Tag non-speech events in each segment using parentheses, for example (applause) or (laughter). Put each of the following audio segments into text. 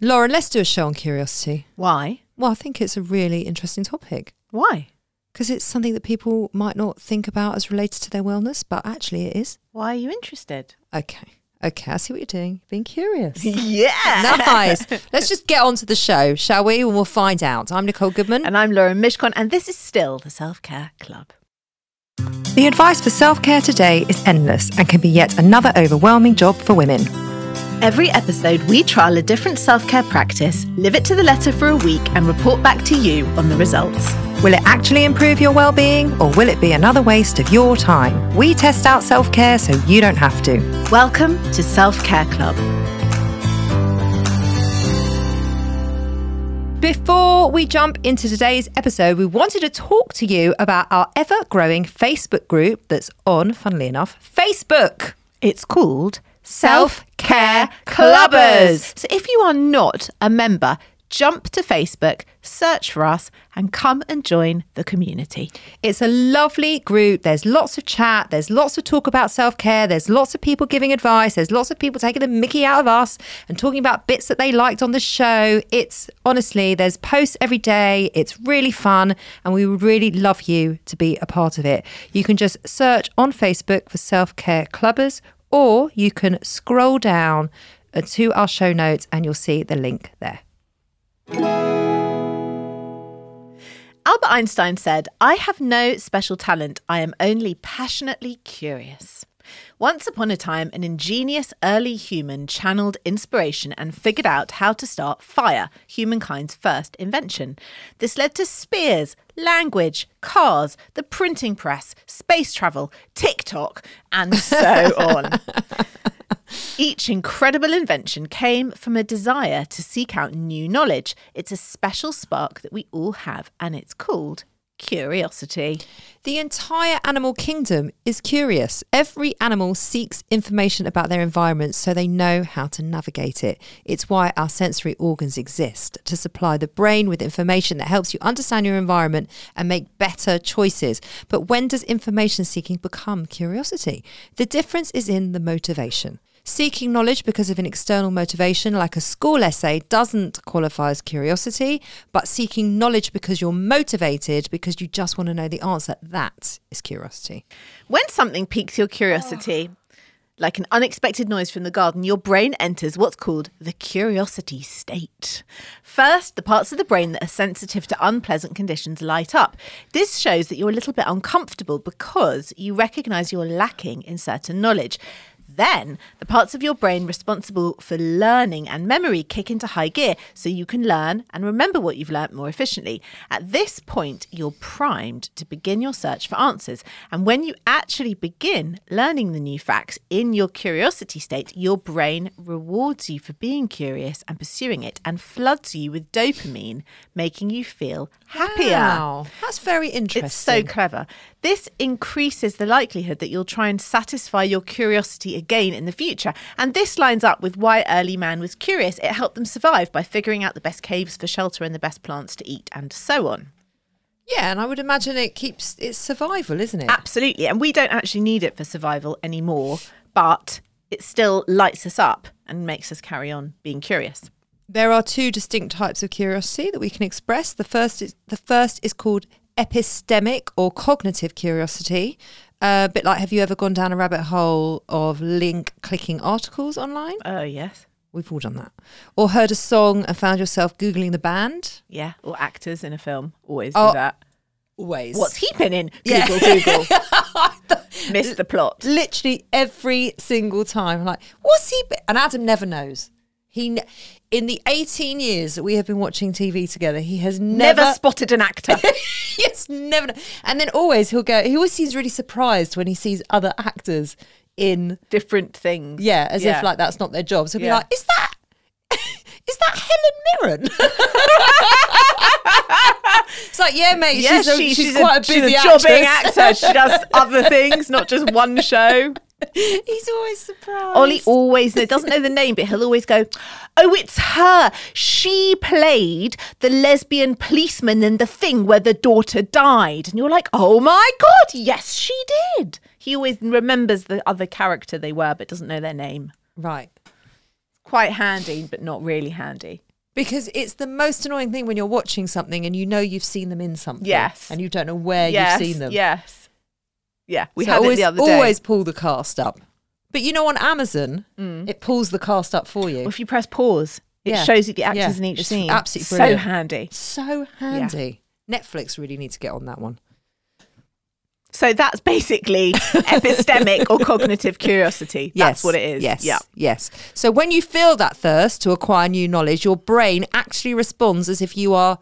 Lauren, let's do a show on curiosity. Why? Well, I think it's a really interesting topic Why? because it's something that people might not think about as related to their wellness, but actually it is. Why are you interested? Okay. Okay, I see what you're doing. Being curious. (laughs) yeah. nice. (laughs) Let's just get on to the show, shall we? And we'll find out. I'm Nicole Goodman. And I'm Lauren Mishcon, and this is still the Self Care Club. The advice for self care today is endless and can be yet another overwhelming job for women. Every episode, we trial a different self care practice, live it to the letter for a week, and report back to you on the results. Will it actually improve your well-being or will it be another waste of your time? We test out self-care so you don't have to. Welcome to Self Care Club. Before we jump into today's episode, we wanted to talk to you about our ever growing Facebook group that's on, funnily enough, Facebook. It's called Self Care Clubbers. So if you are not a member, jump to Facebook, search for us, and come and join the community. It's a lovely group. There's lots of chat. There's lots of talk about self care. There's lots of people giving advice. There's lots of people taking the mickey out of us and talking about bits that they liked on the show. It's honestly, there's posts every day. It's really fun. And we would really love you to be a part of it. You can just search on Facebook for Self Care Clubbers, or you can scroll down to our show notes and you'll see the link there. Albert Einstein said, I have no special talent. I am only passionately curious. Once upon a time, an ingenious early human channeled inspiration and figured out how to start fire, humankind's first invention. This led to spears, language, cars, the printing press, space travel, TikTok, and so (laughs) on. Each incredible invention came from a desire to seek out new knowledge. It's a special spark that we all have, and it's called curiosity. The entire animal kingdom is curious. Every animal seeks information about their environment so they know how to navigate it. It's why our sensory organs exist to supply the brain with information that helps you understand your environment and make better choices. But when does information seeking become curiosity? The difference is in the motivation. Seeking knowledge because of an external motivation, like a school essay, doesn't qualify as curiosity, but seeking knowledge because you're motivated because you just want to know the answer, that is curiosity. When something piques your curiosity, like an unexpected noise from the garden, your brain enters what's called the curiosity state. First, the parts of the brain that are sensitive to unpleasant conditions light up. This shows that you're a little bit uncomfortable because you recognize you're lacking in certain knowledge. Then, the parts of your brain responsible for learning and memory kick into high gear so you can learn and remember what you've learnt more efficiently. At this point, you're primed to begin your search for answers. And when you actually begin learning the new facts in your curiosity state, your brain rewards you for being curious and pursuing it and floods you with dopamine, making you feel happier. Wow, that's very interesting. It's so clever. This increases the likelihood that you'll try and satisfy your curiosity again in the future. And this lines up with why early man was curious. It helped them survive by figuring out the best caves for shelter and the best plants to eat and so on. Yeah, and I would imagine it keeps it's survival, isn't it? Absolutely. And we don't actually need it for survival anymore, but it still lights us up and makes us carry on being curious. There are two distinct types of curiosity that we can express. The first is the first is called epistemic or cognitive curiosity. Uh, a bit like, have you ever gone down a rabbit hole of link clicking articles online? Oh, yes. We've all done that. Or heard a song and found yourself Googling the band. Yeah, or actors in a film always Oh, do that. Always. What's he been in? Yeah. Google, Google. (laughs) Missed the plot. Literally every single time. I'm like, what's he? Be-? And Adam never knows. He, in the 18 years that we have been watching TV together, he has Never, never, spotted an actor. (laughs) yes, never. And then always he'll go. He always seems really surprised when he sees other actors in Different things. Yeah, as Yeah. if like that's not their job. So he'll Yeah. be like, "Is that (laughs) is that Helen Mirren?" (laughs) it's like, yeah, mate. Yeah, she's, a, she- she's, quite a she's busy jobbing actress. actor. She does other things, not just one show. (laughs) He's always surprised. Ollie always doesn't know the name, but he'll always go, "Oh, it's her. She played the lesbian policeman in the thing where the daughter died." And you're like, "Oh my god, yes, she did." He always remembers the other character they were, but doesn't know their name. right. Quite handy, but not really handy. Because it's the most annoying thing when you're watching something and you know you've seen them in something. Yes. And you don't know where yes, you've seen them. Yes. Yeah, we So had always, it the other day. Always pull the cast up. But you know, on Amazon, Mm. it pulls the cast up for you. Well, if you press pause, it Yeah. shows you the actors Yeah. in each It's scene. absolutely so brilliant. handy. so handy. Netflix really need to get on that one. So that's basically (laughs) epistemic or cognitive curiosity. That's what it is. Yes. Yeah. Yes. So when you feel that thirst to acquire new knowledge, your brain actually responds as if you are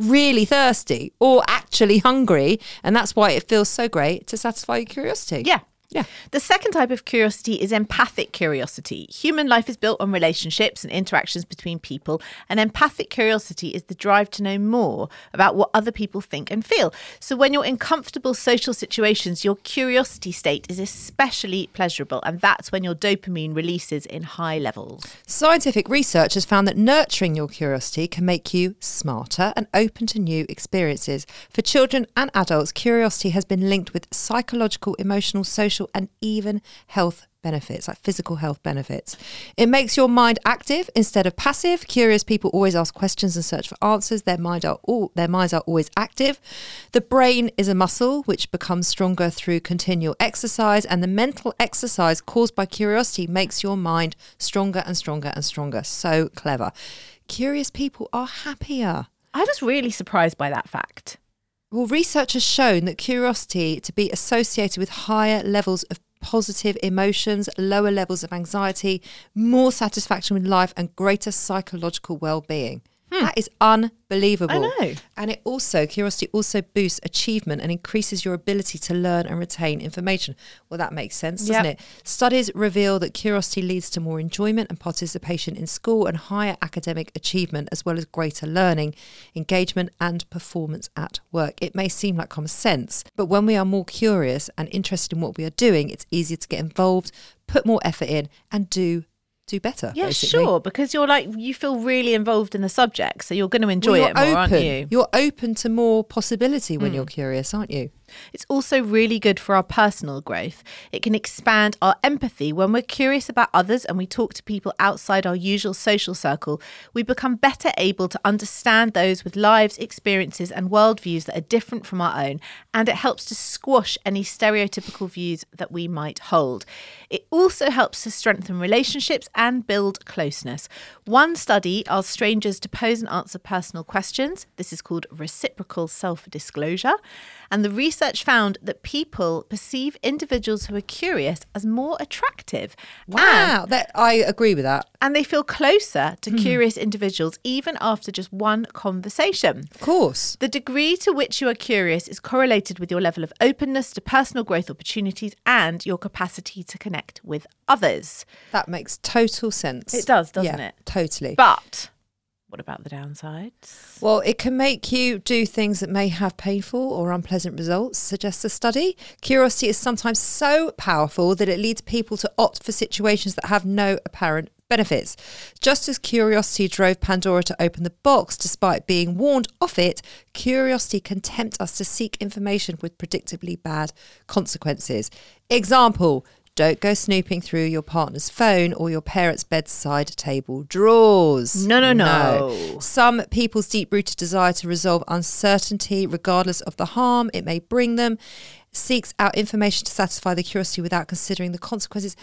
really thirsty or actually hungry. And that's why it feels so great to satisfy your curiosity. Yeah. Yeah. The second type of curiosity is empathic curiosity. Human life is built on relationships and interactions between people, and empathic curiosity is the drive to know more about what other people think and feel. So, when you're in comfortable social situations, your curiosity state is especially pleasurable, and that's when your dopamine releases in high levels. Scientific research has found that nurturing your curiosity can make you smarter and open to new experiences. For children and adults, curiosity has been linked with psychological, emotional, social, and even health benefits, like physical health benefits. It makes your mind active instead of passive. Curious people always ask questions and search for answers. Their mind are all their minds are always active. The brain is a muscle which becomes stronger through continual exercise, and the mental exercise caused by curiosity makes your mind stronger and stronger and stronger. So clever. Curious people are happier. I was really surprised by that fact. Well, research has shown that curiosity to be associated with higher levels of positive emotions, lower levels of anxiety, more satisfaction with life, and greater psychological well-being. That is unbelievable. Hmm. I know. And it also, curiosity also boosts achievement and increases your ability to learn and retain information. Well, that makes sense, doesn't Yep. it? Studies reveal that curiosity leads to more enjoyment and participation in school and higher academic achievement, as well as greater learning, engagement, and performance at work. It may seem like common sense, but when we are more curious and interested in what we are doing, it's easier to get involved, put more effort in, and do do better. Yeah, basically. sure, because you're like you feel really involved in the subject, so you're going to enjoy Well, it more, you're aren't you? You're open to more possibility when hmm. you're curious, aren't you? It's also really good for our personal growth. It can expand our empathy when we're curious about others and we talk to people outside our usual social circle. We become better able to understand those with lives, experiences, and worldviews that are different from our own, and it helps to squash any stereotypical views that we might hold. It also helps to strengthen relationships and build closeness. One study asked strangers to pose and answer personal questions. This is called reciprocal self disclosure. And the research found that people perceive individuals who are curious as more attractive. And, Wow, that I agree with that. and they feel closer to hmm. curious individuals even after just one conversation. Of course. The degree to which you are curious is correlated with your level of openness to personal growth opportunities and your capacity to connect with others. That makes total sense. It does, doesn't Yeah, it? Totally. But what about the downsides? Well, it can make you do things that may have painful or unpleasant results, suggests a study. Curiosity is sometimes so powerful that it leads people to opt for situations that have no apparent benefits. Just as curiosity drove Pandora to open the box despite being warned off it, curiosity can tempt us to seek information with predictably bad consequences. Example, don't go snooping through your partner's phone or your parents' bedside table drawers. No, no, no. Some people's deep rooted desire to resolve uncertainty, regardless of the harm it may bring them, seeks out information to satisfy the curiosity without considering the consequences.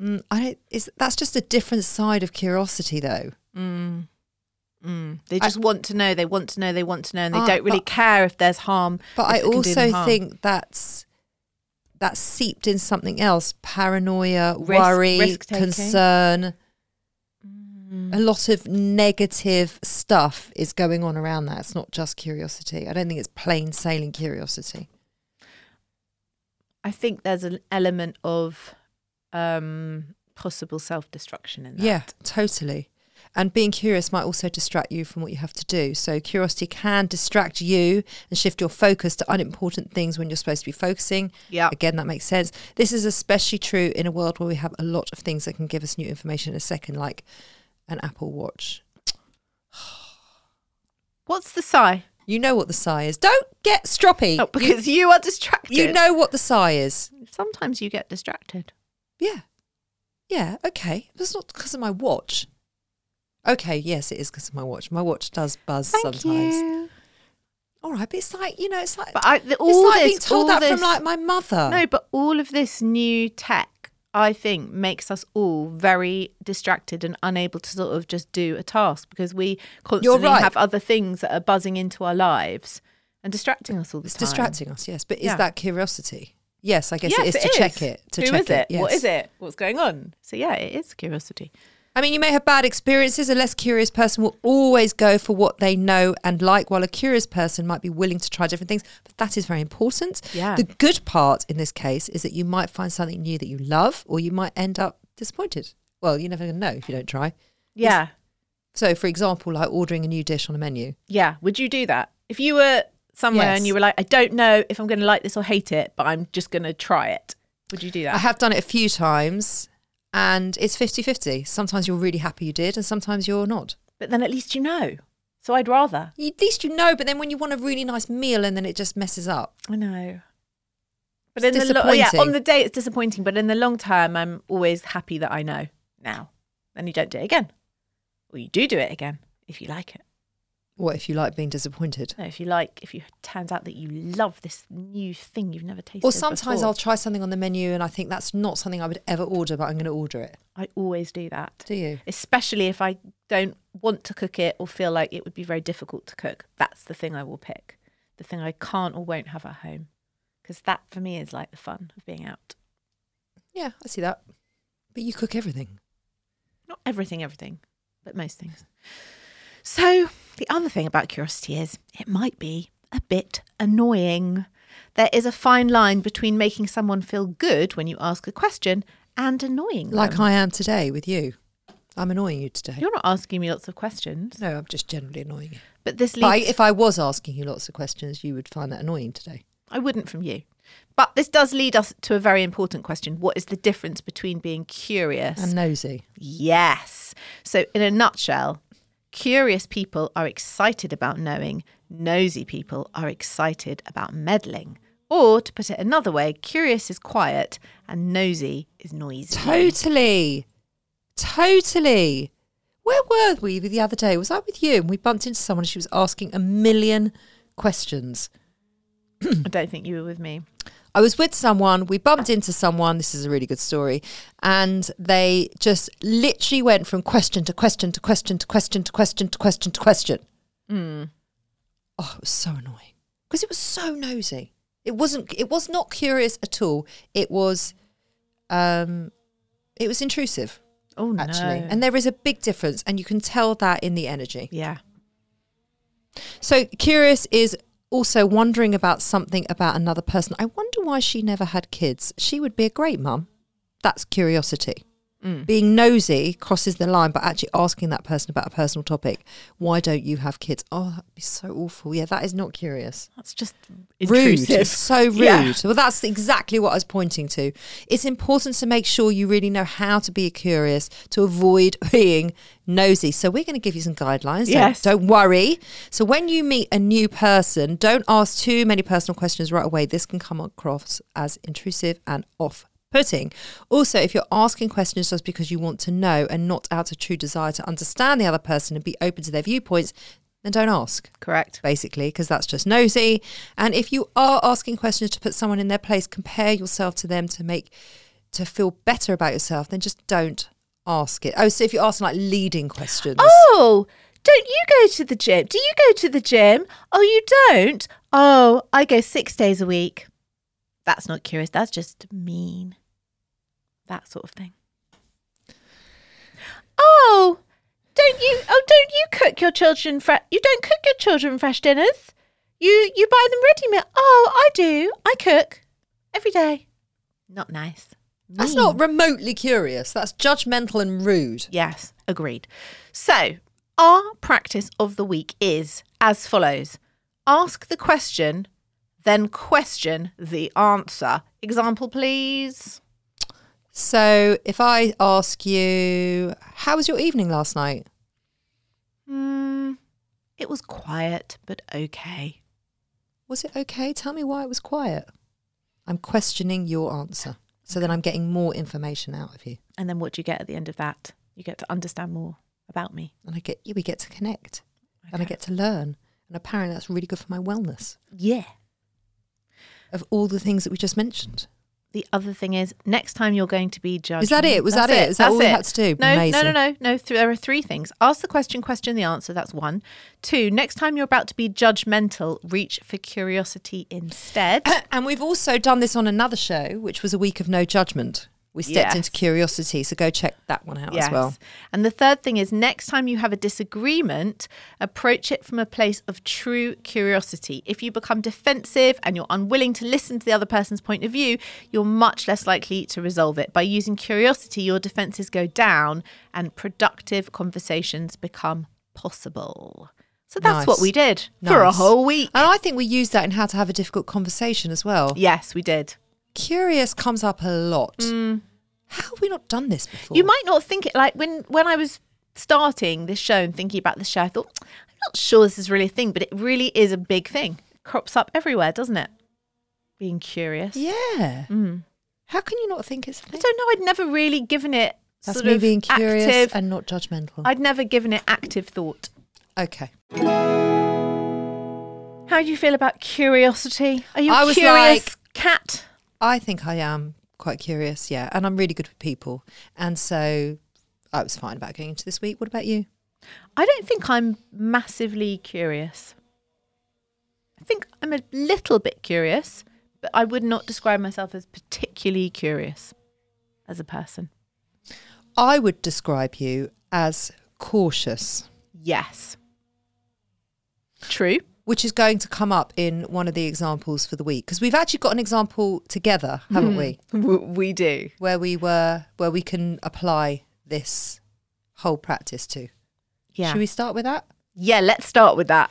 Mm, I don't, is that's just a different side of curiosity, though. They just want to know. They want to know. They want to know, and they Ah, don't really but- care if there's harm. But I it can do them also harm. think that's that's seeped in something else: paranoia, Risk- worry, risk-taking. concern. A lot of negative stuff is going on around that. It's not just curiosity. I don't think it's plain sailing curiosity. I think there's an element of um, possible self destruction in that. Yeah, totally. And being curious might also distract you from what you have to do. So curiosity can distract you and shift your focus to unimportant things when you're supposed to be focusing. Yeah. Again, that makes sense. This is especially true in a world where we have a lot of things that can give us new information in a second, like an Apple Watch. (sighs) What's the sigh? You know what the sigh is. Don't get stroppy. Oh, because you, are distracted. you know what the sigh is. Sometimes you get distracted. Yeah. Yeah, okay. That's not because of my watch. Okay, yes, it is because of my watch. My watch does buzz sometimes. All right, but it's like, you know, it's like, But I, the, it's all like this, being told all that from this- like my mother. No, but all of this new tech, I think, makes us all very distracted and unable to sort of just do a task because we constantly right. have other things that are buzzing into our lives and distracting us all the it's time. distracting us, yes. But is Yeah. that curiosity? Yes, I guess Yes, it is to check it. To Who check is it? What yes. is it? What's going on? So yeah, it is curiosity. I mean, you may have bad experiences. A less curious person will always go for what they know and like, while a curious person might be willing to try different things. But that is very important. Yeah. The good part in this case is that you might find something new that you love, or you might end up disappointed. Well, you're never going to know if you don't try. Yeah, So, for example, like ordering a new dish on a menu. yeah. Would you do that if you were somewhere Yes. and you were like, I don't know if I'm going to like this or hate it, but I'm just going to try it? Would you do that? I have done it a few times and it's 50 50. Sometimes you're really happy you did, and sometimes you're not. but then at least you know. So I'd rather. At least you know, but then when you want a really nice meal and then it just messes up. I know. But It's in the lo- oh, yeah, on the day it's disappointing, but in the long term, I'm always happy that I know now. Then you don't do it again, or you do do it again if you like it. What if you like being disappointed? No, if you like, if you turns out that you love this new thing you've never tasted. Or sometimes before. I'll try something on the menu and I think that's not something I would ever order, but I'm going to order it. I always do that. Do you? Especially if I don't want to cook it or feel like it would be very difficult to cook. That's the thing I will pick. The thing I can't or won't have at home. Because that for me is like the fun of being out. Yeah, I see that. But you cook everything. Not everything, everything, but most things. So, the other thing about curiosity is it might be a bit annoying. There is a fine line between making someone feel good when you ask a question and annoying them. Like I am today with you. I'm annoying you today. You're not asking me lots of questions, no, I'm just generally annoying you. but this But I, if I was asking you lots of questions, you would find that annoying today. I wouldn't from you. But this does lead us to a very important question. What is the difference between being curious And nosy. Yes. So, in a nutshell, curious people are excited about knowing, nosy people are excited about meddling. Or, to put it another way, curious is quiet and nosy is noisy. Totally. Totally. Where were we the other day? Was I with you? And we bumped into someone and she was asking a million questions. I don't think you were with me. I was with someone, we bumped into someone, this is a really good story, and they just literally went from question to question to question to question to question to question to question. Oh, it was so annoying because it was so nosy. It wasn't. It was not curious at all. It was, um, it was intrusive Oh, actually, no. and there is a big difference, and you can tell that in the energy. yeah. So curious is also wondering about something about another person. I wonder why she never had kids. She would be a great mum. That's curiosity. Mm. Being nosy crosses the line, but actually asking that person about a personal topic. Why don't you have kids? Oh, that'd be so awful. Yeah, that is not curious. That's just Rude. intrusive. It's so (laughs) rude. Yeah. Well, that's exactly what I was pointing to. It's important to make sure you really know how to be curious to avoid (laughs) being nosy. So we're going to give you some guidelines. Don't- Yes. Don't, worry. So when you meet a new person, don't ask too many personal questions right away. This can come across as intrusive and off. Putting. Also, if you're asking questions just because you want to know and not out of true desire to understand the other person and be open to their viewpoints, then don't ask Correct. basically, because that's just nosy. And if you are asking questions to put someone in their place, compare yourself to them to make to feel better about yourself, then just don't ask it. Oh, so if you're asking like leading questions. Oh, don't you go to the gym? Do you go to the gym? Oh, you don't? Oh, I go six days a week. That's not curious. That's just mean. That sort of thing. Oh, don't you? Oh, don't you cook your children? You don't cook your children fresh dinners. You you buy them ready meal. Oh, I do. I cook every day. Not nice. That's not remotely curious. That's judgmental and rude. Yes, agreed. So, our practice of the week is as follows ask the question, then question the answer. Example, please. So if I ask you, how was your evening last night? Hmm, it was quiet, but okay. Was it okay? Tell me why it was quiet. I'm questioning your answer. So then I'm getting more information out of you. And then what do you get at the end of that? You get to understand more about me. And I get we get to connect. And I get to learn. And apparently that's really good for my wellness Yeah. of all the things that we just mentioned. The other thing is, next time you're going to be judged. Is that it? Was That's that it? Is that That's all we it. had to do? No, Amazing. no, no, no, no. Th- there are three things. Ask the question, question the answer. That's one. Two, next time you're about to be judgmental, reach for curiosity instead. (coughs) And we've also done this on another show, which was a week of no judgment. We stepped Yes. into curiosity, so go check that one out as well. And the third thing is next time you have a disagreement, approach it from a place of true curiosity. If you become defensive and you're unwilling to listen to the other person's point of view, you're much less likely to resolve it. By using curiosity, your defenses go down and productive conversations become possible. So that's Nice. what we did for a whole week. And I think we used that in how to have a difficult conversation as well. Yes, we did. Curious comes up a lot. How have we not done this before? Mm. You might not think it like when when I was starting this show and thinking about the show, I thought I'm not sure this is really a thing, but it really is a big thing. It crops up everywhere, doesn't it? Being curious. Yeah. How can you not think it's a I thing? I don't know. I'd never really given it That's sort me of being curious active. and not judgmental. I'd never given it active thought. okay. How do you feel about curiosity? Are you a I curious like- cat? I think I am quite curious, yeah. And I'm really good with people. And so I was fine about going into this week. What about you? I don't think I'm massively curious. I think I'm a little bit curious, but I would not describe myself as particularly curious as a person. I would describe you as cautious, Yes. True. Which is going to come up in one of the examples for the week. Because we've actually got an example together, haven't hmm. we? (laughs) We do. Where we were, where we can apply this whole practice to. Yeah. Should we start with that? Yeah, let's start with that.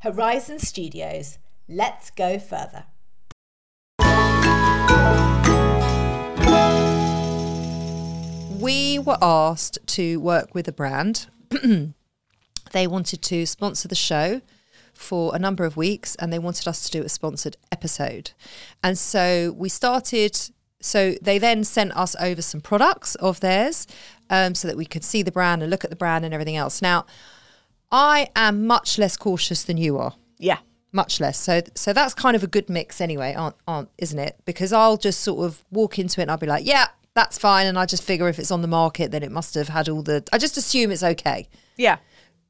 Horizon Studios. Let's go further. We were asked to work with a brand. (clears throat) they wanted to sponsor the show for a number of weeks and they wanted us to do a sponsored episode. And so we started, so they then sent us over some products of theirs um, so that we could see the brand and look at the brand and everything else. Now, I am much less cautious than you are Yeah. much less. So so that's kind of a good mix anyway, aren't, aren't isn't it? Because I'll just sort of walk into it and I'll be like, yeah, that's fine, and I just figure if it's on the market, then it must have had all the. I just assume it's okay. Yeah.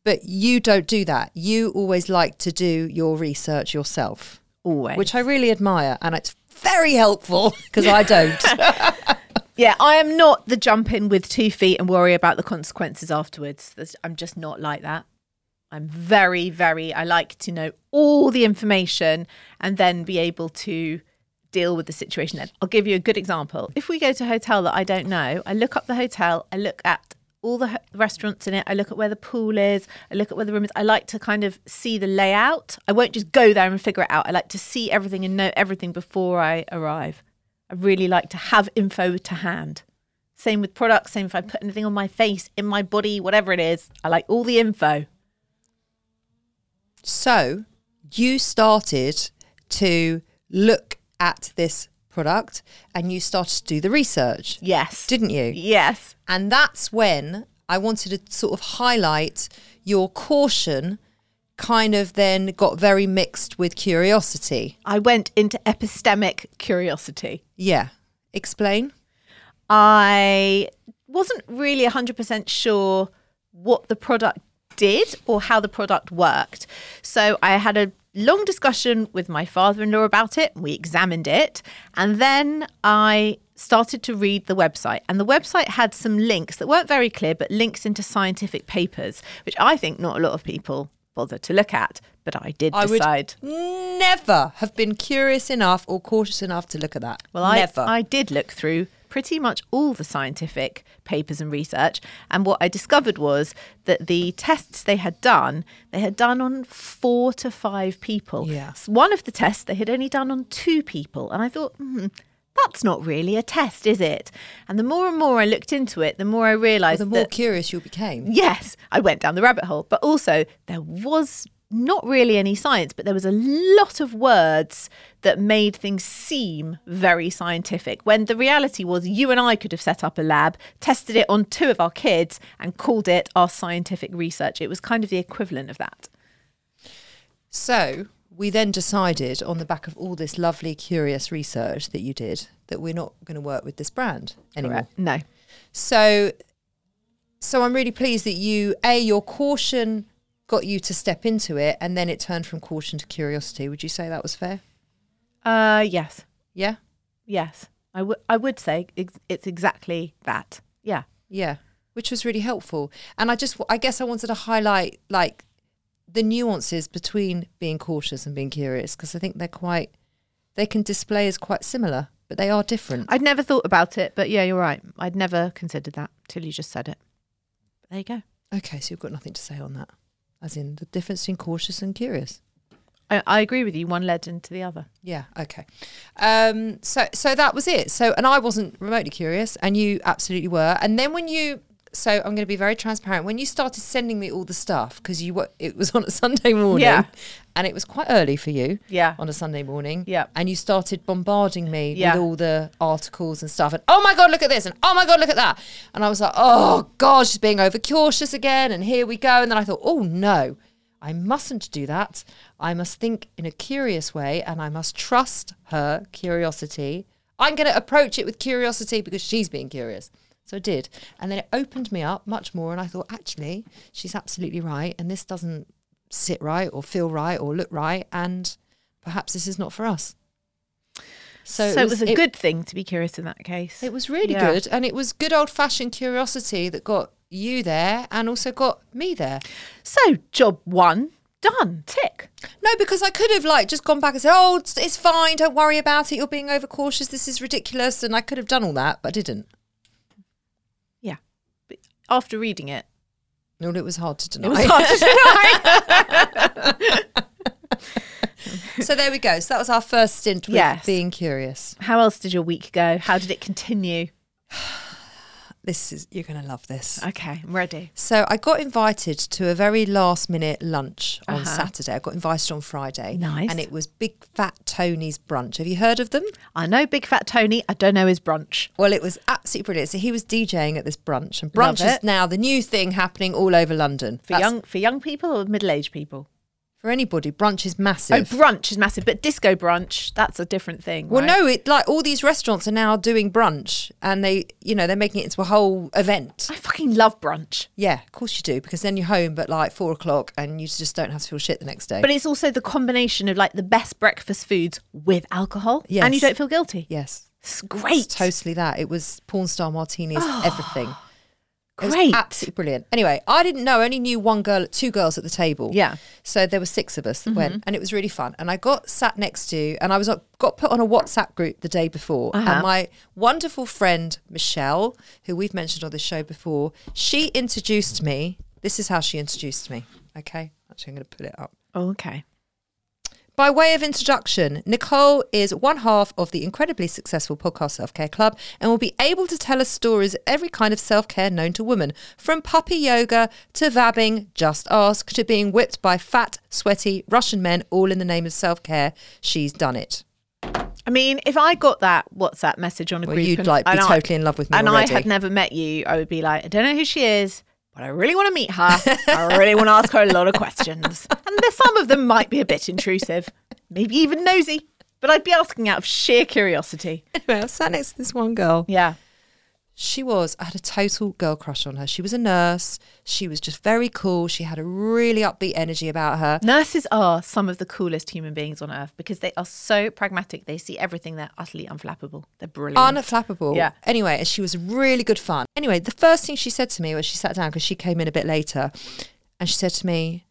But you don't do that. You always like to do your research yourself, Always. which I really admire, and it's very helpful (laughs) because I don't. (laughs) Yeah, I am not the jump in with two feet and worry about the consequences afterwards. I'm just not like that. I'm very, very, I like to know all the information and then be able to deal with the situation then. I'll give you a good example. If we go to a hotel that I don't know, I look up the hotel, I look at all the restaurants in it, I look at where the pool is, I look at where the room is. I like to kind of see the layout. I won't just go there and figure it out. I like to see everything and know everything before I arrive. I really like to have info to hand. Same with products, same if I put anything on my face, in my body, whatever it is. I like all the info. So you started to look at this product and you started to do the research, Yes. didn't you? Yes. And that's when I wanted to sort of highlight your caution kind of then got very mixed with curiosity. I went into epistemic curiosity. Yeah. Explain. I wasn't really 100% sure what the product did or how the product worked. So I had a long discussion with my father in law about it. We examined it. And then I started to read the website. And the website had some links that weren't very clear, but links into scientific papers, which I think not a lot of people bother to look at. But I did I would decide. never have been curious enough or cautious enough to look at that. Well, I. I did look through pretty much all the scientific papers and research. And what I discovered was that the tests they had done, they had done on four to five people. Yeah. S- One of the tests they had only done on two people. And I thought, hmm, that's not really a test, is it? And the more and more I looked into it, the more I Well, realised the more that curious you became. yes, I went down the rabbit hole. But also, there was not really any science, but there was a lot of words that made things seem very scientific. When the reality was, you and I could have set up a lab, tested it on two of our kids, and called it our scientific research. It was kind of the equivalent of that. So we then decided on the back of all this lovely, curious research that you did that we're not going to work with this brand anymore. No. So, so I'm really pleased that you, a, your caution got you to step into it, and then it turned from caution to curiosity. Would you say that was fair? Uh, yes. Yeah, Yes. I would. I would say ex- it's exactly that. Yeah. yeah, which was really helpful. And I just, I guess, I wanted to highlight like the nuances between being cautious and being curious because I think they're quite, they can display as quite similar, but they are different. I'd never thought about it, but yeah, you're right. I'd never considered that till you just said it. But there you go. okay, so you've got nothing to say on that, as in the difference between cautious and curious. I, I agree with you. One led into the other. Yeah. Okay. Um, so so that was it. So and I wasn't remotely curious, and you absolutely were. And then when you, so I'm going to be very transparent. When you started sending me all the stuff because you were, it was (laughs) on a Sunday morning, Yeah. And it was quite early for you. Yeah. On a Sunday morning. Yeah. And you started bombarding me Yeah. with all the articles and stuff, and oh my god, look at this, and oh my god, look at that, and I was like, oh god, she's being overcautious again, and here we go. And then I thought, oh no. I mustn't do that. I must think in a curious way and I must trust her curiosity. I'm going to approach it with curiosity because she's being curious. So I did. And then it opened me up much more. And I thought, actually, she's absolutely right. And this doesn't sit right or feel right or look right. And perhaps this is not for us. So, So, it was a good thing to be curious in that case. It was really Yeah. good. And it was good old fashioned curiosity that got you there and also got me there. So job one done. Tick. No, because I could have like just gone back and said, "Oh, it's, it's fine. Don't worry about it. You're being overcautious. This is ridiculous." And I could have done all that, but I didn't. Yeah. But after reading it, No, it was hard to deny. it was hard to (laughs) deny. so there we go. So that was our first stint with Yes. being curious. How else did your week go? How did it continue? This is you're going to love this. Okay, I'm ready. So I got invited to a very last minute lunch on Uh-huh. Saturday. I got invited on Friday. Nice. And it was Big Fat Tony's brunch. Have you heard of them? I know Big Fat Tony. I don't know his brunch. Well, it was absolutely brilliant. So he was DJing at this brunch, and brunch is now the new thing happening all over London. For That's- young for young people or middle aged people? For anybody, brunch is massive. Oh, brunch is massive, but disco brunch, that's a different thing. well, right? no, it like all these restaurants are now doing brunch, and they, you know, they're making it into a whole event. I fucking love brunch. Yeah, of course you do, because then you're home but like four o'clock, and you just don't have to feel shit the next day. But it's also the combination of like the best breakfast foods with alcohol. And you don't feel guilty. yes, It's great. It's totally that. It was porn star martinis, ah. everything. Great. absolutely brilliant. Anyway, I didn't know. I only knew one girl, two girls at the table. Yeah. Mm-hmm. So there were six of us that went, and it was really fun. And I got sat next to, and I was uh, got put on a WhatsApp group the day before. Uh-huh. And my wonderful friend Michelle, who we've mentioned on the show before, she introduced me. This is how she introduced me. Okay, actually, I'm going to put it up. Oh, okay. By way of introduction, Nicole is one half of the incredibly successful podcast Self Care Club and will be able to tell us stories of every kind of self care known to woman, from puppy yoga to vabbing, just ask, to being whipped by fat, sweaty Russian men, all in the name of self care. She's done it. I mean, if I got that WhatsApp message on a Well, group, you'd, and- like, be and I- totally in love with me and already. I had never met you, I would be like, I don't know who she is, but I really want to meet her. I really want to ask her a lot of questions, and there's some of them might be a bit intrusive, maybe even nosy, but I'd be asking out of sheer curiosity. Anyway, I sat next to this one girl. Yeah. She was, I had a total girl crush on her. She was a nurse. She was just very cool. She had a really upbeat energy about her. Nurses are some of the coolest human beings on earth because they are so pragmatic. They see everything. They're utterly unflappable. They're brilliant. Unflappable. Yeah. Anyway, and she was really good fun. Anyway, the first thing she said to me was she sat down because she came in a bit later and she said to me,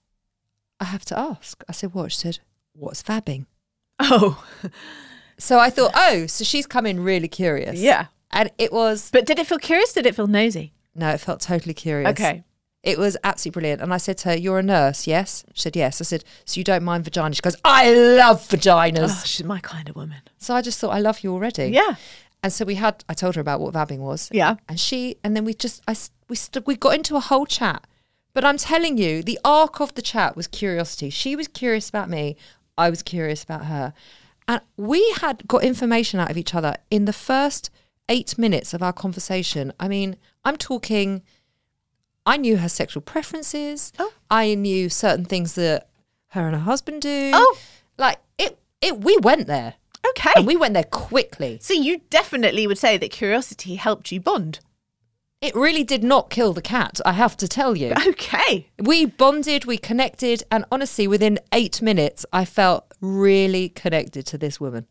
I have to ask. I said, what? She said, what's vabbing? oh, So I thought, oh, so she's come in really curious. Yeah. And it was, but did it feel curious? Did it feel nosy? no, it felt totally curious. Okay. It was absolutely brilliant. And I said to her, You're a nurse, yes? She said, Yes. I said, So you don't mind vaginas? She goes, I love vaginas. Oh, she's my kind of woman. So I just thought, I love you already. Yeah. And so we had, I told her about what vabbing was. Yeah. And she, and then we just, I, we, st- we got into a whole chat. But I'm telling you, the arc of the chat was curiosity. She was curious about me. I was curious about her. And we had got information out of each other in the first eight minutes of our conversation. I mean, I'm talking, I knew her sexual preferences. Oh. I knew certain things that her and her husband do. Oh. Like it, it, we went there. Okay. And we went there quickly. so you definitely would say that curiosity helped you bond. It really did not kill the cat, I have to tell you. Okay. We bonded, we connected, and honestly, within eight minutes, I felt really connected to this woman.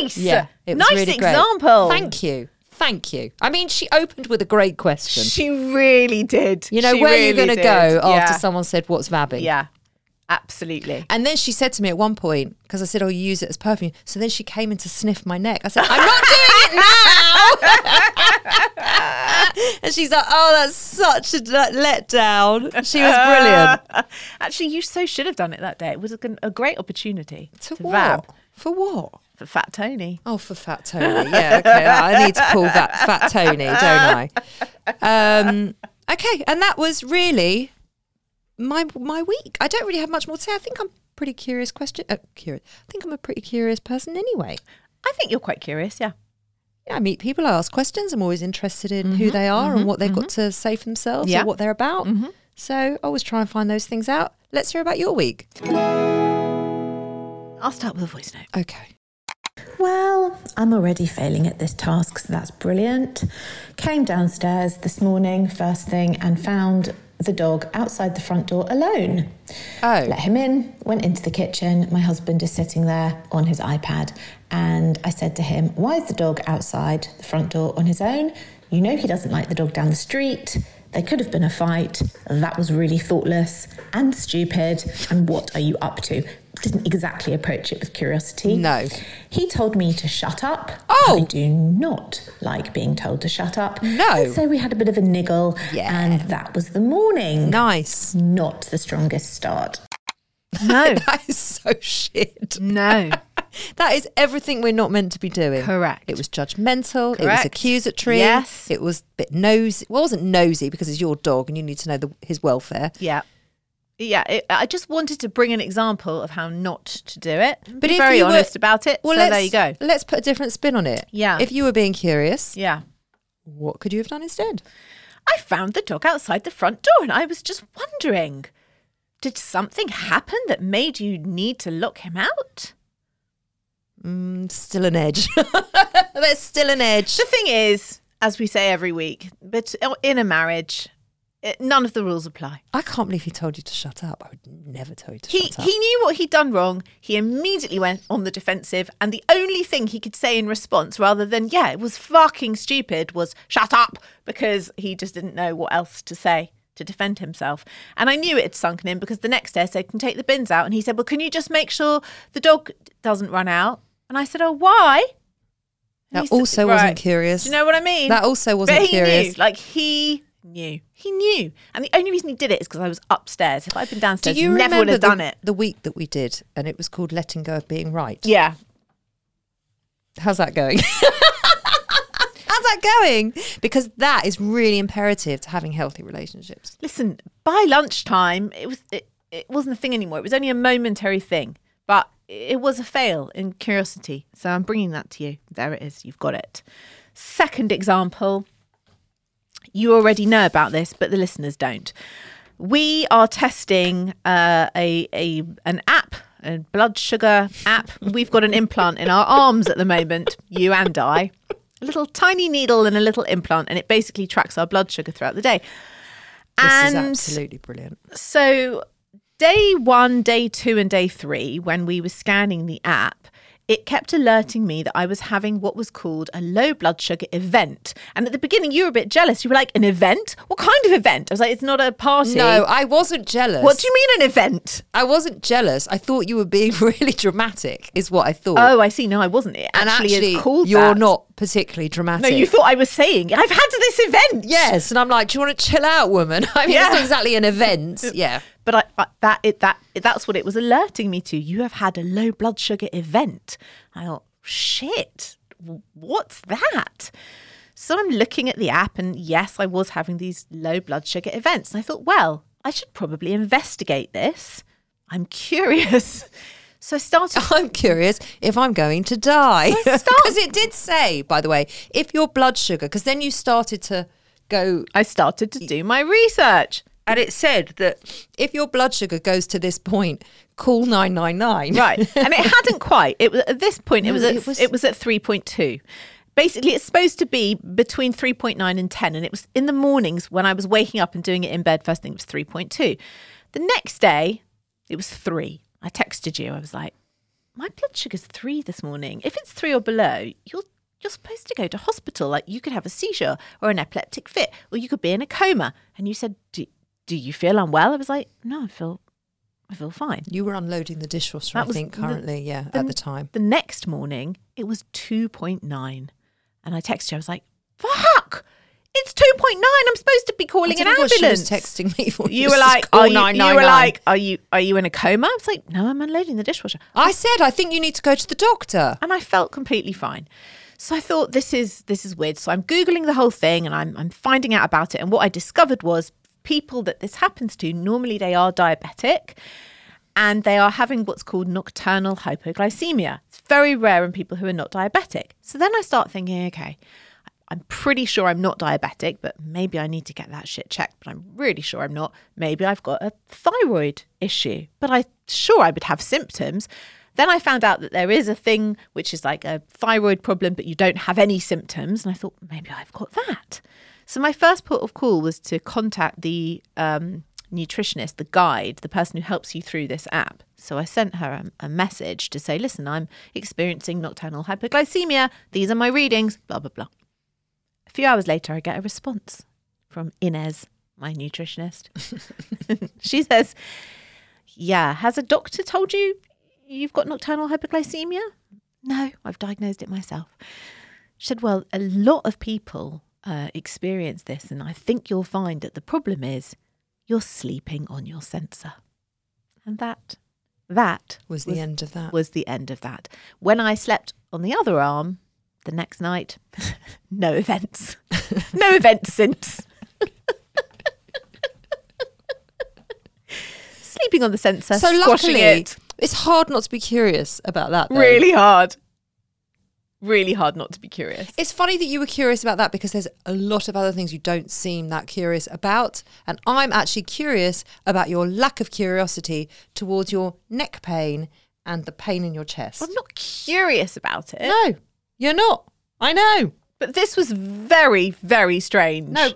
Nice. it was nice really great. example. Thank you. Thank you. I mean, she opened with a great question. She really did. you know, She where are you really going to did. go after Yeah. someone said, What's vabbing? Yeah. Absolutely. And then she said to me at one point, because I said, Oh, you use it as perfume. So then she came in to sniff my neck. I said, I'm not doing it now. (laughs) and she's like, Oh, that's such a let- letdown. She was brilliant. (laughs) Actually, you so should have done it that day. It was a, g- a great opportunity To, to what? vab For what? For Fat Tony. Oh, for Fat Tony. Yeah, okay. I need to call that Fat Tony, don't I? Um, okay, and that was really my my week. I don't really have much more to say. I think I'm pretty curious question. Uh, curious. I think I'm a pretty curious person anyway. I think you're quite curious, yeah. Yeah, I meet people, I ask questions. I'm always interested in who they are and what they've got to say for themselves Yeah. or what they're about. So I always try and find those things out. Let's hear about your week. I'll start with a voice note. Okay. Well, I'm already failing at this task, so that's brilliant. Came downstairs this morning, first thing, and found the dog outside the front door alone. Oh. Let him in, went into the kitchen. My husband is sitting there on his iPad, and I said to him, Why is the dog outside the front door on his own? You know he doesn't like the dog down the street. There could have been a fight. That was really thoughtless and stupid. And what are you up to? Didn't exactly approach it with curiosity. No. He told me to shut up. Oh. I do not like being told to shut up. No. And so we had a bit of a niggle. Yeah. And that was the morning. Nice. Not the strongest start. (laughs) No, That is so shit. no. (laughs) That is everything we're not meant to be doing. Correct. It was judgmental. Correct. It was accusatory. Yes. It was a bit nosy. Well, it wasn't nosy because it's your dog and you need to know the, his welfare. Yeah. Yeah, it, I just wanted to bring an example of how not to do it. But Be if very you were- honest about it. Well, so there you go. Let's put a different spin on it. Yeah. If you were being curious, Yeah. what could you have done instead? I found the dog outside the front door and I was just wondering did something happen that made you need to lock him out? Mm, still an edge. (laughs) There's still an edge. The thing is, as we say every week, but in a marriage, none of the rules apply. I can't believe he told you to shut up. I would never tell you to He shut up. he knew what he'd done wrong. He immediately went on the defensive, and the only thing he could say in response, rather than "yeah, it was fucking stupid," was "shut up," because he just didn't know what else to say to defend himself. And I knew it had sunken in because the next day I said, "Can take the bins out?" And he said, "Well, can you just make sure the dog doesn't run out?" And I said, "Oh, why?" And That he said- also wasn't curious. Do you know what I mean? That also wasn't but he curious. Knew. Like he knew. He knew. And the only reason he did it is because I was upstairs. If I'd been Do downstairs, you he never would have the, done it. the week that we did, and it was called "Letting Go of Being Right"? Yeah. How's that going? (laughs) How's that going? Because that is really imperative to having healthy relationships. Listen, by lunchtime, it was it, it wasn't a thing anymore. It was only a momentary thing, but it was a fail in curiosity. So I'm bringing that to you. There it is. You've got it. Second example. You already know about this, but the listeners don't. We are testing uh, a a an app, a blood sugar app. We've got an implant in our arms at the moment, you and I. A little tiny needle and a little implant, and it basically tracks our blood sugar throughout the day. This is absolutely brilliant. so, day one, day two, and day three, when we were scanning the app, it kept alerting me that I was having what was called a low blood sugar event. And at the beginning, you were a bit jealous. You were like, An event? What kind of event? I was like, It's not a party. No, I wasn't jealous. What do you mean, an event? I wasn't jealous. I thought you were being (laughs) really dramatic, is what I thought. Oh, I see. No, I wasn't. It and actually, actually, is called you're that. not particularly dramatic. No, you thought I was saying, I've had this event. Yes, and I'm like, do you want to chill out, woman? (laughs) I mean, Yeah. it's not exactly an event. (laughs) Yeah. But I, I, that it, that that's what it was alerting me to. You have had a low blood sugar event. I thought, shit, what's that? So I'm looking at the app, and yes, I was having these low blood sugar events. And I thought, well, I should probably investigate this. I'm curious. (laughs) So I started. (laughs) I'm curious if I'm going to die. Because (laughs) it did say, by the way, if your blood sugar, because then you started to go, I started to do my research. and it said that if your blood sugar goes to this point, call 999. right and it hadn't (laughs) quite it was at this point it was at it was- it was at 3.2 basically it's supposed to be between 3.9 and 10 and it was in the mornings when i was waking up and doing it in bed first thing it was 3.2 the next day it was 3 i texted you. I was like my blood sugar's 3 this morning. If it's 3 or below you're you're supposed to go to hospital. Like you could have a seizure or an epileptic fit or you could be in a coma. And you said do, do you feel unwell? I was like no i feel i feel fine. You were unloading the dishwasher, That I think, the- currently, yeah, at the time. the next morning, it was 2.9. And I texted you, I was like, fuck, it's 2.9. I'm supposed to be calling an know she was ambulance. texting me (laughs) for. You were like, are you, you were like, are you, are you in a coma? I was like, no, I'm unloading the dishwasher. I said, I think you need to go to the doctor. And I felt completely fine. So I thought this is this is weird. So I'm googling the whole thing and I'm I'm finding out about it. And what I discovered was people that this happens to normally they are diabetic and they are having what's called nocturnal hypoglycemia. It's very rare in people who are not diabetic. So then I start thinking, okay, I'm pretty sure I'm not diabetic, but maybe I need to get that shit checked. But I'm really sure I'm not. Maybe I've got a thyroid issue, but I'm sure I would have symptoms. Then I found out that there is a thing which is like a thyroid problem, but you don't have any symptoms. And I thought, maybe I've got that. So my first port of call was to contact the um, nutritionist, the guide, the person who helps you through this app. So I sent her a, a message to say, listen, I'm experiencing nocturnal hypoglycemia. These are my readings, blah, blah, blah. A few hours later, I get a response from Inez, my nutritionist. (laughs) she says, Yeah, has a doctor told you you've got nocturnal hypoglycemia? No, I've diagnosed it myself. She said, Well, a lot of people uh, experience this, and I think you'll find that the problem is you're sleeping on your sensor. And that that Was the end of that. was the end of that. When I slept on the other arm the next night, (laughs) no events. no events since. Sleeping on the sensor, so squashing luckily, it. it's hard not to be curious about that. though. Really hard. Really hard not to be curious. It's funny that you were curious about that because there's a lot of other things you don't seem that curious about. And I'm actually curious about your lack of curiosity towards your neck pain and the pain in your chest. I'm not curious about it. No, you're not. I know. But this was very, very strange. No,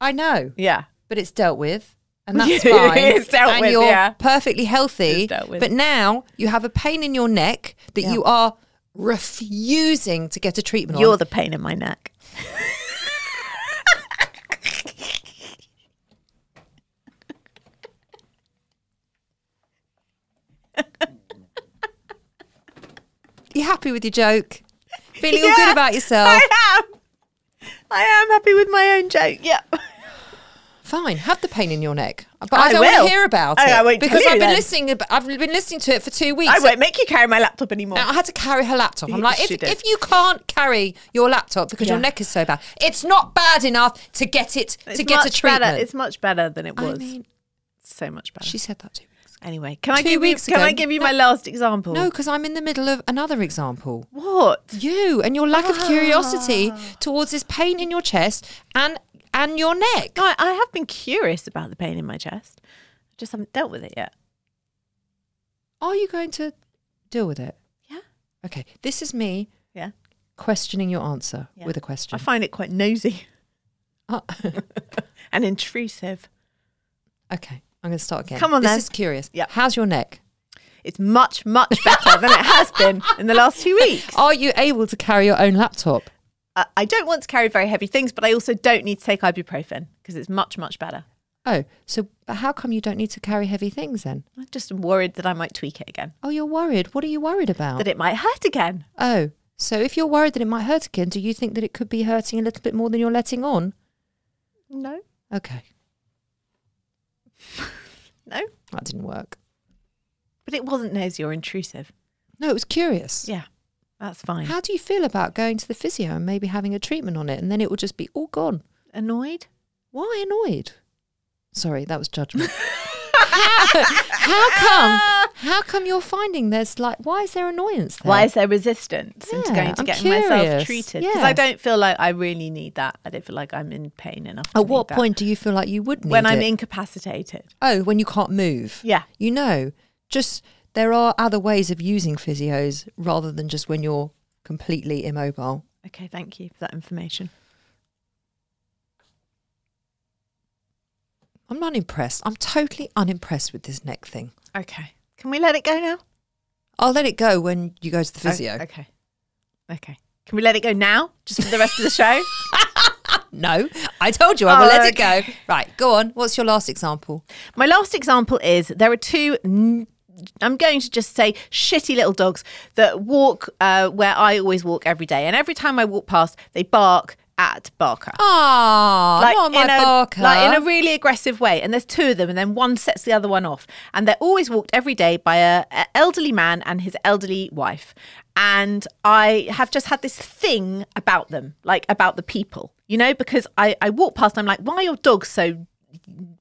I know. Yeah. But it's dealt with. And (laughs) that's fine. it's dealt and with, you're yeah. perfectly healthy. It's dealt with. But now you have a pain in your neck that Yeah. you are refusing to get a treatment You're on. the pain in my neck. you happy with your joke? Feeling all good about yourself? I am. I am happy with my own joke. Yep. Fine, have the pain in your neck, but I I, don't want to hear about Oh, it I won't because I've been then. listening. I've been listening to it for two weeks. I won't make you carry my laptop anymore. I had to carry her laptop. I'm like, if, if you can't carry your laptop because your neck is so bad, it's not bad enough to get it It's to get a treatment. Better. It's much better than it I was. mean, so much better. she said that ago. Anyway, can I Two give you? Can I give you No. my last example? No, because I'm in the middle of another example. What? You and your lack of curiosity Ah. towards this pain in your chest and and your neck. No, I, I have been curious about the pain in my chest. I just haven't dealt with it yet. Are you going to deal with it? Yeah. Okay, this is me Yeah. questioning your answer Yeah. with a question. I find it quite nosy Oh, (laughs) and intrusive. okay, I'm going to start again. Come on this then. is curious. Yeah. How's your neck? It's much, much better than it has been in the last two weeks. (laughs) Are you able to carry your own laptop? I- I don't want to carry very heavy things, but I also don't need to take ibuprofen because it's much, much better. Oh, so but how come you don't need to carry heavy things then? I'm just am worried that I might tweak it again, Oh, you're worried. What are you worried about? that it might hurt again. oh, so if you're worried that it might hurt again, do you think that it could be hurting a little bit more than you're letting on? No, Okay, (laughs) no, that didn't work. but it wasn't nosy or intrusive. No, it was curious. Yeah, that's fine. How do you feel about going to the physio and maybe having a treatment on it and then it will just be all gone? Annoyed? Why annoyed? Sorry, that was judgment. (laughs) how, how come? How come you're finding there's like? Why is there annoyance there? Why is there resistance into going to I'm getting myself treated? Because Yeah. I don't feel like I really need that. I don't feel like I'm in pain enough. to At what need that. point do you feel like you would need When I'm it? incapacitated. Oh, when you can't move. Yeah. You know, just there are other ways of using physios rather than just when you're completely immobile. Okay, thank you for that information. I'm not impressed. I'm totally unimpressed with this neck thing. Okay. Can we let it go now? I'll let it go when you go to the physio. Oh, okay. Okay. Can we let it go now? Just for the rest of the show? (laughs) No, I told you I will Oh, let it go. Right, go on. What's your last example? My last example is there are two. n- I'm going to just say shitty little dogs that walk uh, where I always walk every day, and every time I walk past, they bark at Barker. Ah, not my in a, Barker. like in a really aggressive way. And there's two of them, and then one sets the other one off. And they're always walked every day by a, a elderly man and his elderly wife. And I have just had this thing about them, like about the people, you know, because I, I walk past and I'm like, why are your dogs so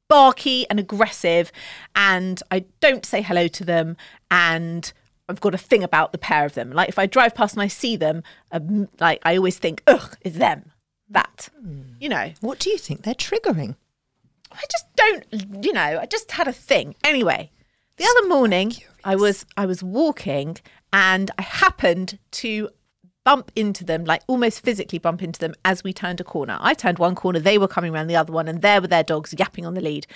barky and aggressive? And I don't say hello to them. And I've got a thing about the pair of them. Like if I drive past and I see them, um, like I always think, ugh, it's them. That, mm. you know. what do you think they're triggering? I just don't, you know, I just had a thing. Anyway, the other morning I was I was walking and I happened to bump into them, like almost physically bump into them as we turned a corner. I turned one corner, they were coming around the other one, and there were their dogs yapping on the lead.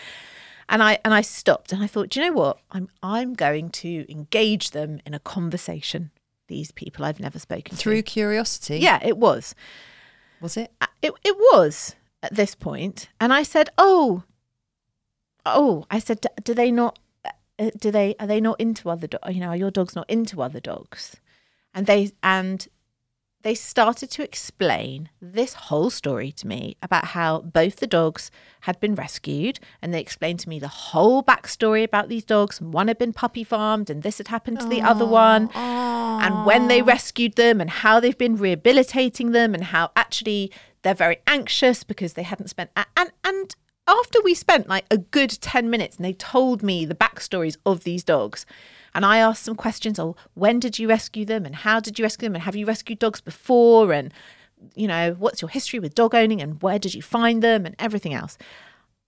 And I and I stopped and I thought, do you know what? I'm I'm going to engage them in a conversation. These people I've never spoken to. Through curiosity? Yeah, it was. Was it? Uh, it, it was at this point and i said oh oh i said "D- do they not uh, do they are they not into other dogs you know are your dogs not into other dogs and they and they started to explain this whole story to me about how both the dogs had been rescued. And they explained to me the whole backstory about these dogs. One had been puppy farmed, and this had happened to the other one. And when they rescued them, and how they've been rehabilitating them, and how actually they're very anxious because they hadn't spent. a- And, and after we spent like a good 10 minutes and they told me the backstories of these dogs, and I asked some questions. Oh, when did you rescue them? And how did you rescue them? And have you rescued dogs before? And, you know, what's your history with dog owning? And where did you find them? And everything else.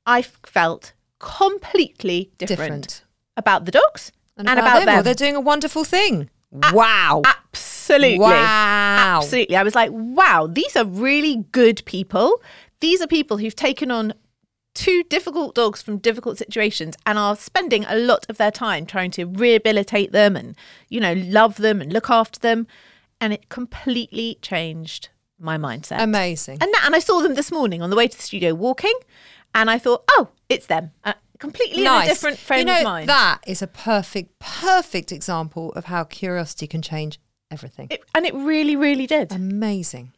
I felt completely different, Different. about the dogs and, about, them. them. They're doing a wonderful thing. wow. Absolutely. Wow. Absolutely. I was like, wow, these are really good people. These are people who've taken on two difficult dogs from difficult situations and are spending a lot of their time trying to rehabilitate them and, you know, love them and look after them. And it completely changed my mindset. Amazing. And, that, and I saw them this morning on the way to the studio walking. And I thought, oh, it's them. Uh, completely in a different frame you know, of mind. That is a perfect, perfect example of how curiosity can change everything. It- and it really, really did. Amazing.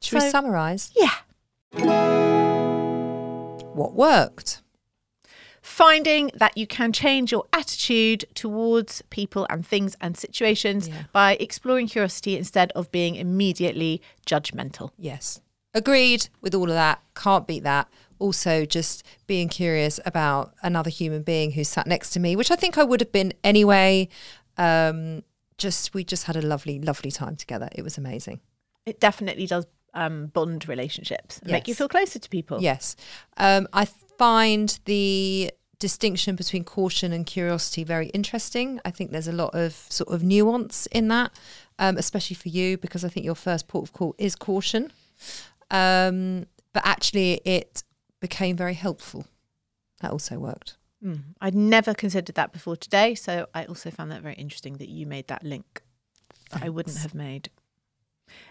Should we summarise yeah. What worked? finding that you can change your attitude towards people and things and situations Yeah. by exploring curiosity instead of being immediately judgmental. Yes. Agreed with all of that. Can't beat that. Also, just being curious about another human being who sat next to me, which I think I would have been anyway. Um, just we just had a lovely, lovely time together. It was amazing. It definitely does um, bond relationships and make you feel closer to people. Yes. Um, I find the distinction between caution and curiosity very interesting. I think there's a lot of sort of nuance in that, um, especially for you, because I think your first port of call is caution. Um, but actually, it became very helpful. That also worked. Mm. I'd never considered that before today. So I also found that very interesting that you made that link that I wouldn't have made.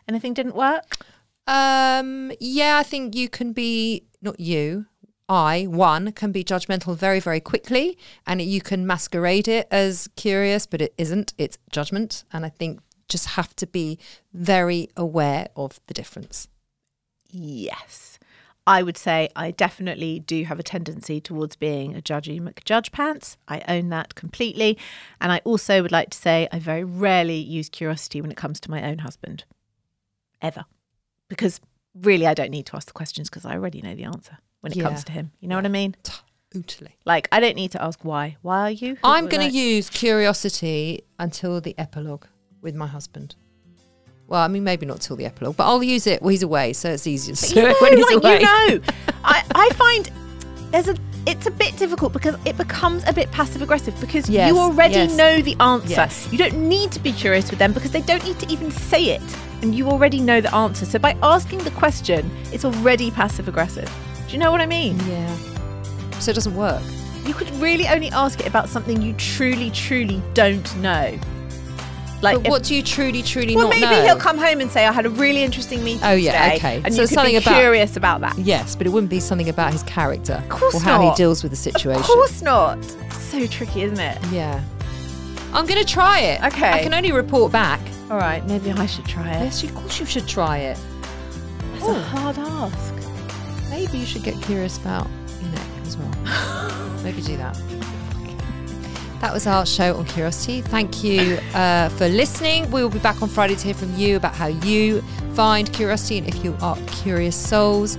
Anything didn't work? Um, yeah, I think you can be not you. I one can be judgmental very very quickly, and you can masquerade it as curious, but it isn't. It's judgment, and I think just have to be very aware of the difference. Yes. I would say I definitely do have a tendency towards being a judgy McJudge pants. I own that completely. And I also would like to say I very rarely use curiosity when it comes to my own husband. Ever. Because really, I don't need to ask the questions because I already know the answer when it Yeah. comes to him. You know what I mean? Totally. Like, I don't need to ask why. Why are you? I'm going Like- to use curiosity until the epilogue with my husband. Well, I mean, maybe not till the epilogue, but I'll use it. Well, he's away, so it's easier to you know, when he's like, away. You know, (laughs) I, I find there's a it's a bit difficult because it becomes a bit passive aggressive because Yes, you already yes. know the answer. Yes. You don't need to be curious with them because they don't need to even say it, and you already know the answer. So by asking the question, it's already passive aggressive. Do you know what I mean? Yeah. So it doesn't work. You could really only ask it about something you truly, truly don't know. Like, if- what do you truly, truly well, maybe know? he'll come home and say, "I had a really interesting meeting Oh, yeah, today," okay. and So you could something be about- curious about that. Yes, but it wouldn't be something about his character Of course or how not. he deals with the situation. Of course not. So tricky, isn't it? Yeah. I'm going to try it. Okay. I can only report back. All right, maybe I should try it. Yes, of course you should try it. That's a hard ask. Maybe you should get curious about your neck as well. (laughs) Maybe do that. That was our show on curiosity. Thank you uh, for listening. We will be back on Friday to hear from you about how you find curiosity and if you are curious souls.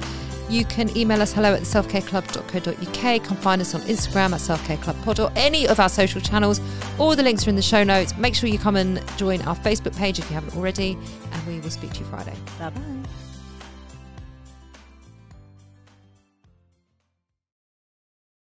You can email us hello at selfcareclub.co.uk. Come find us on Instagram at selfcareclubpod or any of our social channels. All the links are in the show notes. Make sure you come and join our Facebook page if you haven't already. And we will speak to you Friday. Bye bye.